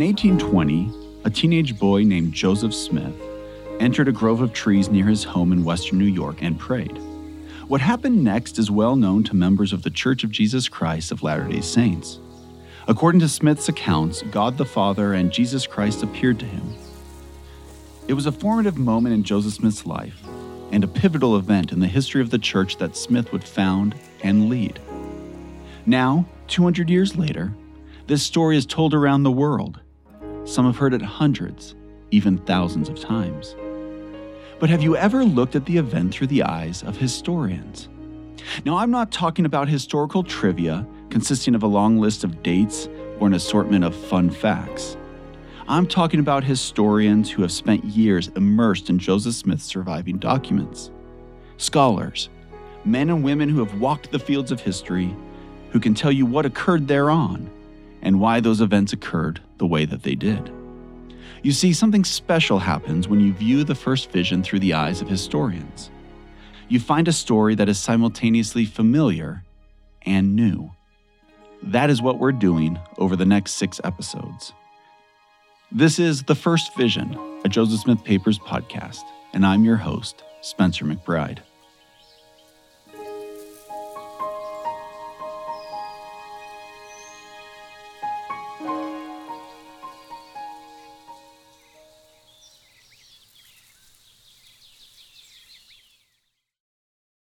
In 1820, a teenage boy named Joseph Smith entered a grove of trees near his home in western New York and prayed. What happened next is well known to members of the Church of Jesus Christ of Latter day Saints. According to Smith's accounts, God the Father and Jesus Christ appeared to him. It was a formative moment in Joseph Smith's life and a pivotal event in the history of the church that Smith would found and lead. Now, 200 years later, this story is told around the world. Some have heard it hundreds, even thousands of times. But have you ever looked at the event through the eyes of historians? Now, I'm not talking about historical trivia consisting of a long list of dates or an assortment of fun facts. I'm talking about historians who have spent years immersed in Joseph Smith's surviving documents. Scholars, men and women who have walked the fields of history, who can tell you what occurred thereon and why those events occurred the way that they did. You see, something special happens when you view the first vision through the eyes of historians. You find a story that is simultaneously familiar and new. That is what we're doing over the next six episodes. This is The First Vision, a Joseph Smith Papers podcast, and I'm your host, Spencer McBride.